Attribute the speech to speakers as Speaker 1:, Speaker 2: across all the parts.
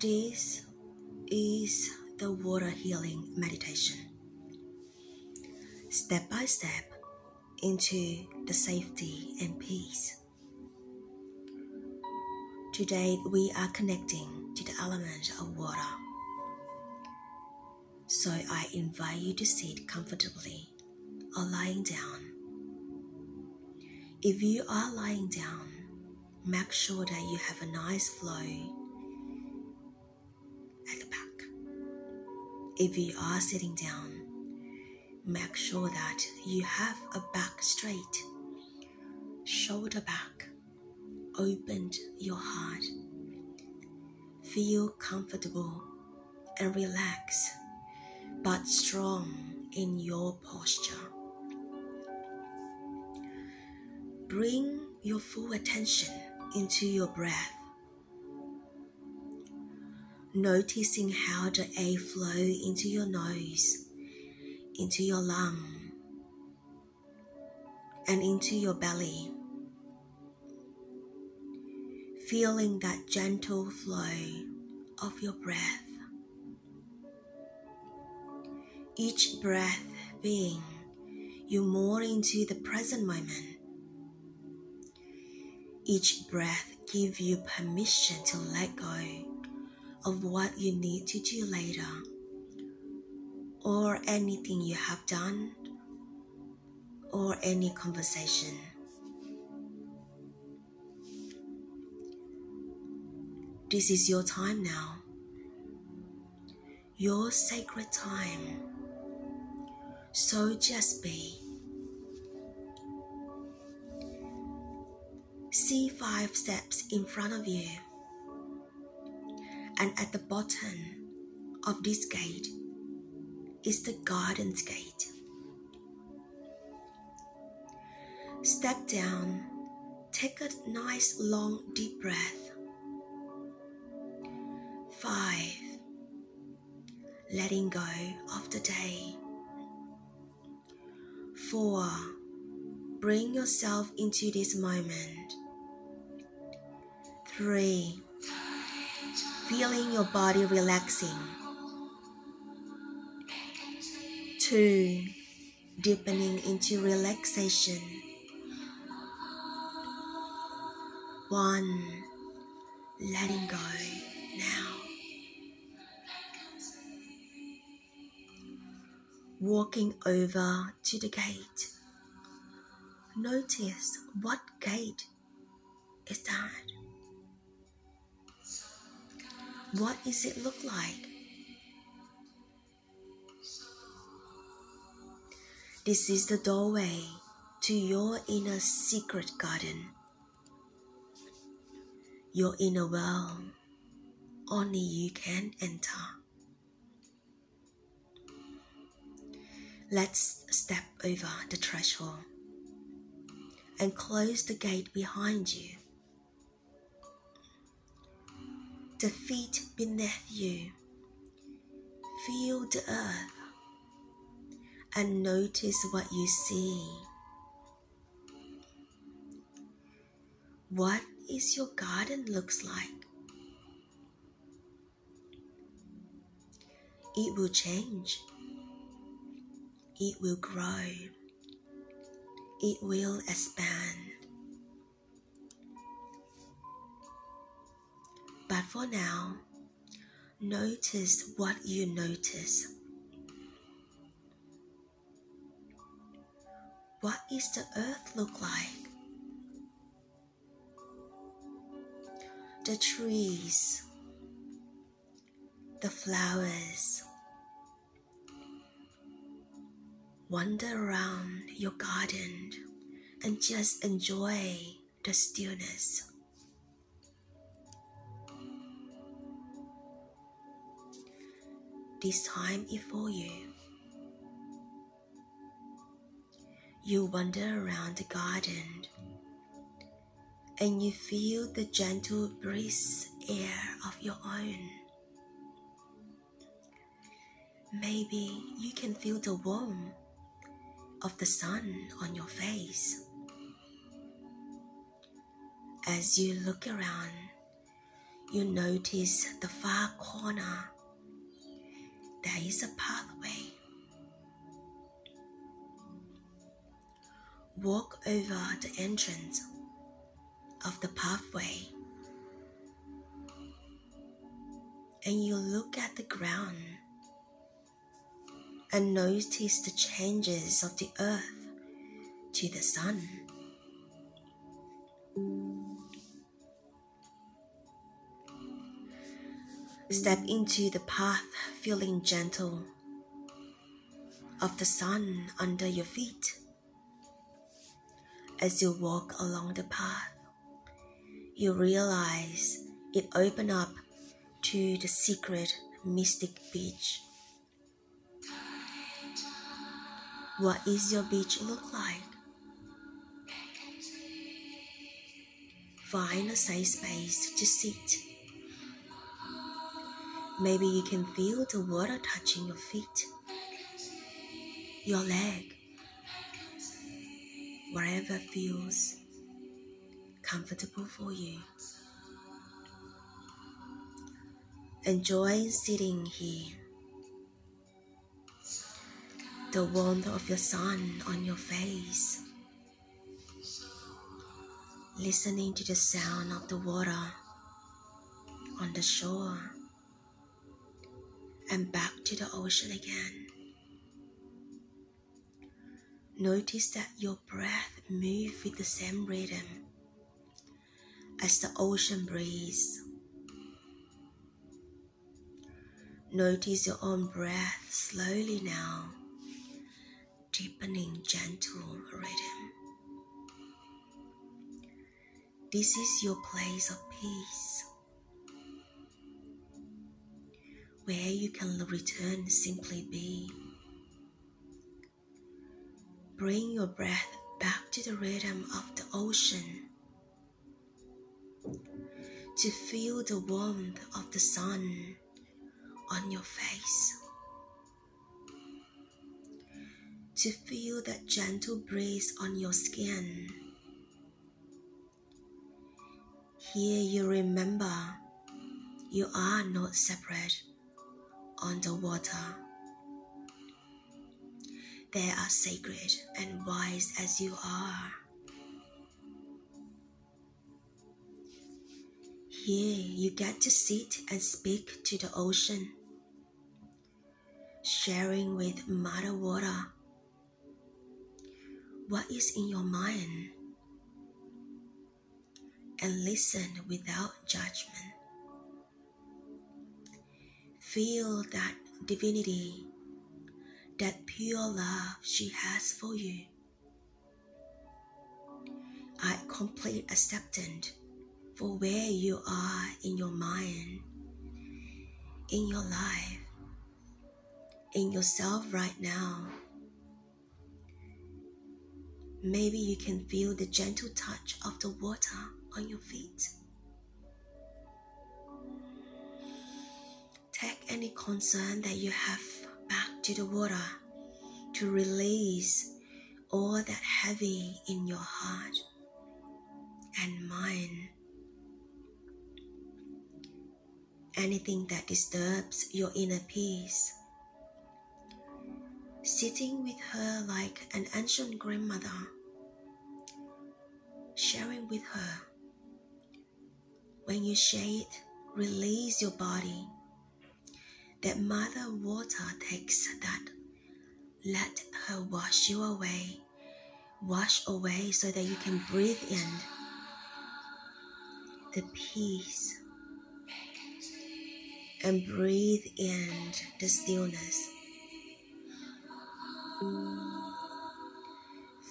Speaker 1: This is the water healing meditation. Step by step into the safety and peace. Today we are connecting to the element of water. So I invite you to sit comfortably or lying down. If you are lying down, make sure that you have a nice flow at the back. If you are sitting down, make sure that you have a back straight, shoulder back, opened your heart. Feel comfortable and relaxed, but strong in your posture. Bring your full attention into your breath, noticing how the air flow into your nose, into your lung, and into your belly. Feeling that gentle flow of your breath. Each breath being you more into the present moment each breath give you permission to let go of what you need to do later or anything you have done or any conversation. This is your time now, your sacred time. So just be. see five steps in front of you. And at the bottom of this gate is the garden's gate. Step down, take a nice long deep breath. Five, letting go of the day. Four, bring yourself into this moment. Three, feeling your body relaxing. Two, deepening into relaxation. One, letting go now. Walking over to the gate. Notice what gate is that? What does it look like? This is the doorway to your inner secret garden, your inner world. Only you can enter. Let's step over the threshold and close the gate behind you the feet beneath you. Feel the earth and notice what you see. What is your garden looks like? It will change. It will grow. It will expand. For now, notice what you notice. What is the earth look like? The trees, the flowers. Wander around your garden and just enjoy the stillness. This time is for you. You wander around the garden and you feel the gentle breeze air of your own. Maybe you can feel the warmth of the sun on your face. As you look around, you notice the far corner. There is a pathway. Walk over the entrance of the pathway and you look at the ground and notice the changes of the earth to the sun. Step into the path feeling gentle of the sun under your feet. As you walk along the path, you realize it opened up to the secret mystic beach. What is your beach look like? Find a safe space to sit. Maybe you can feel the water touching your feet, your leg, wherever feels comfortable for you. Enjoy sitting here. The warmth of your sun on your face. Listening to the sound of the water on the shore and back to the ocean again. Notice that your breath moves with the same rhythm as the ocean breeze Notice your own breath slowly now, deepening gentle rhythm. This is your place of peace, where you can return simply be. Bring your breath back to the rhythm of the ocean to feel the warmth of the sun on your face. To feel that gentle breeze on your skin. Here you remember you are not separate the. They are sacred and wise as you are. Here you get to sit and speak to the ocean, sharing with Mother Water what is in your mind, and listen without judgment. Feel that divinity, that pure love she has for you. I complete acceptance for where you are in your mind, in your life, in yourself right now. Maybe you can feel the gentle touch of the water on your feet. Any concern that you have back to the water to release all that heavy in your heart and mind. anything that disturbs your inner peace. Sitting with her like an ancient grandmother, sharing with her. When you shade, release your body. That mother water takes that. Let her wash you away. Wash away so that you can breathe in the peace and breathe in the stillness.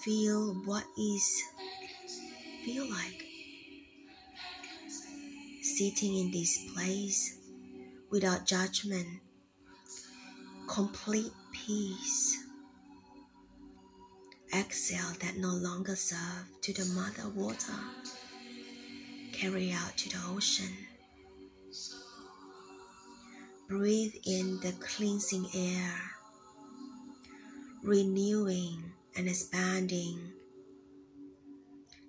Speaker 1: Feel what is feel like sitting in this place without judgment, complete peace. Exhale that no longer serve to the mother water, carry out to the ocean. Breathe in the cleansing air, renewing and expanding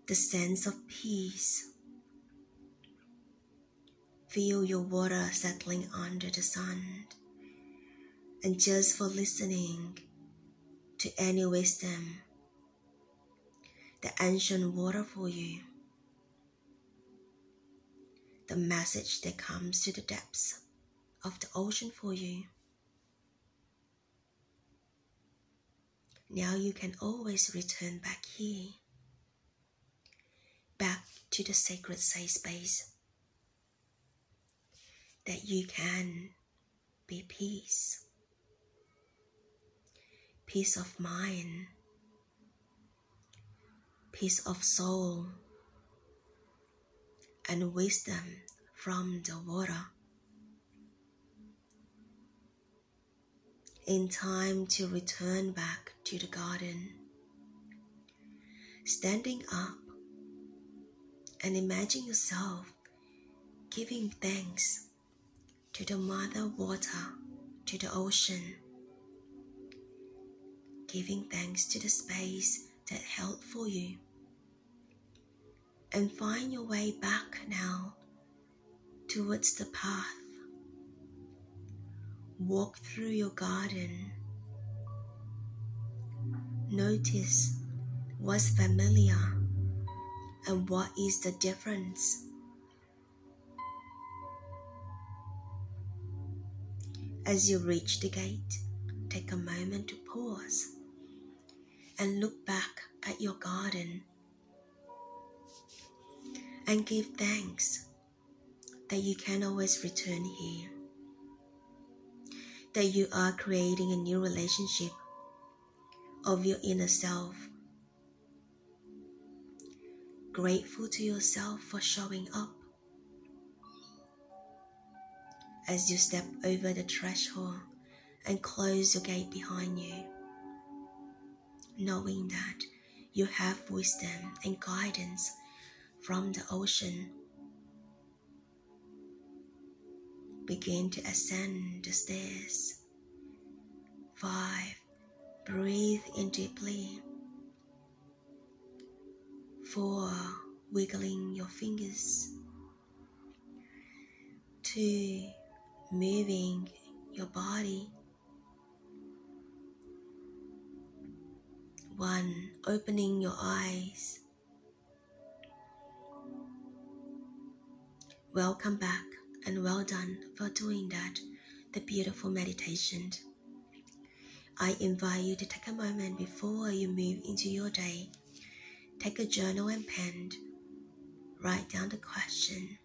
Speaker 1: the sense of peace. Feel your water settling under the sand, And just for listening to any wisdom, the ancient water for you, the message that comes to the depths of the ocean for you. Now you can always return back here, back to the sacred safe space that you can be peace, peace of mind, peace of soul, and wisdom from the water. In time to return back to the garden, standing up and imagine yourself giving thanks to the mother water, to the ocean, giving thanks to the space that held for you. And find your way back now towards the path. Walk through your garden. Notice what's familiar and what is the difference As you reach the gate, take a moment to pause and look back at your garden and give thanks that you can always return here, that you are creating a new relationship of your inner self. Grateful to yourself for showing up as you step over the threshold and close your gate behind you, knowing that you have wisdom and guidance from the ocean. Begin to ascend the stairs. Five, breathe in deeply. Four, wiggling your fingers. Two, moving your body. One, opening your eyes. Welcome back and well done for doing that, the beautiful meditation. I invite you to take a moment before you move into your day. Take a journal and pen. Write down the question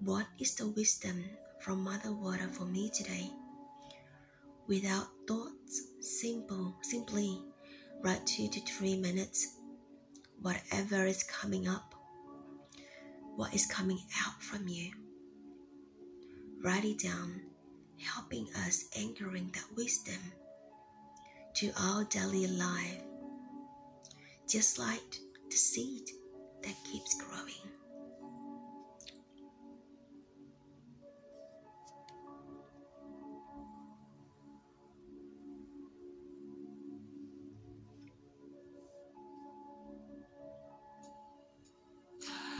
Speaker 1: What is the wisdom from Mother Water for me today. Without thoughts, simple, simply write two to three minutes, whatever is coming up, what is coming out from you. Write it down, helping us anchoring that wisdom to our daily life, just like the seed